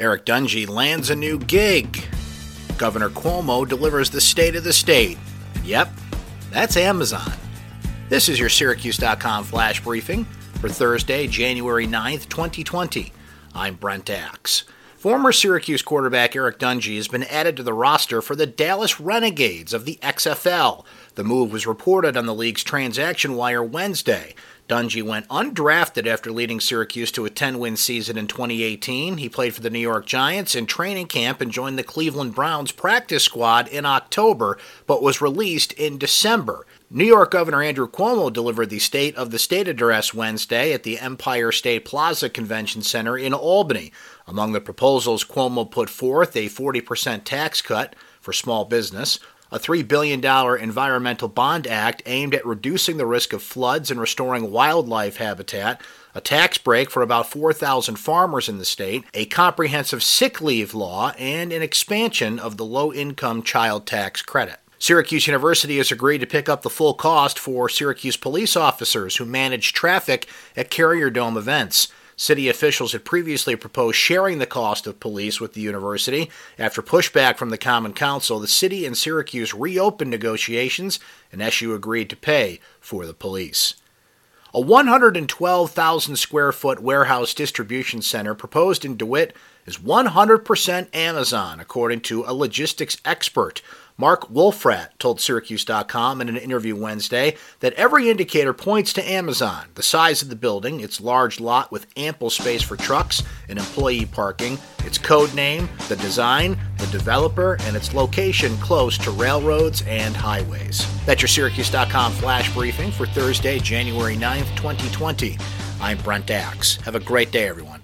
Eric Dungey lands a new gig. Governor Cuomo delivers the state of the state. Yep, that's Amazon. This is your Syracuse.com flash briefing for Thursday, January 9th, 2020. I'm Brent Axe. Former Syracuse quarterback Eric Dungey has been added to the roster for the Dallas Renegades of the XFL. The move was reported on the league's transaction wire Wednesday. Dungey went undrafted after leading Syracuse to a 10 win season in 2018. He played for the New York Giants in training camp and joined the Cleveland Browns practice squad in October, but was released in December. New York Governor Andrew Cuomo delivered the State of the State address Wednesday at the Empire State Plaza Convention Center in Albany. Among the proposals, Cuomo put forth a 40% tax cut for small business, a $3 billion environmental bond act aimed at reducing the risk of floods and restoring wildlife habitat, a tax break for about 4,000 farmers in the state, a comprehensive sick leave law, and an expansion of the low income child tax credit. Syracuse University has agreed to pick up the full cost for Syracuse police officers who manage traffic at Carrier Dome events. City officials had previously proposed sharing the cost of police with the university. After pushback from the Common Council, the city and Syracuse reopened negotiations, and SU agreed to pay for the police. A 112,000 square foot warehouse distribution center proposed in DeWitt is 100% Amazon, according to a logistics expert. Marc Wulfraat told Syracuse.com in an interview Wednesday that every indicator points to Amazon. The size of the building, its large lot with ample space for trucks and employee parking, its code name, the design, the developer, and its location close to railroads and highways. That's your Syracuse.com flash briefing for Thursday, January 9th, 2020. I'm Brent Axe. Have a great day, everyone.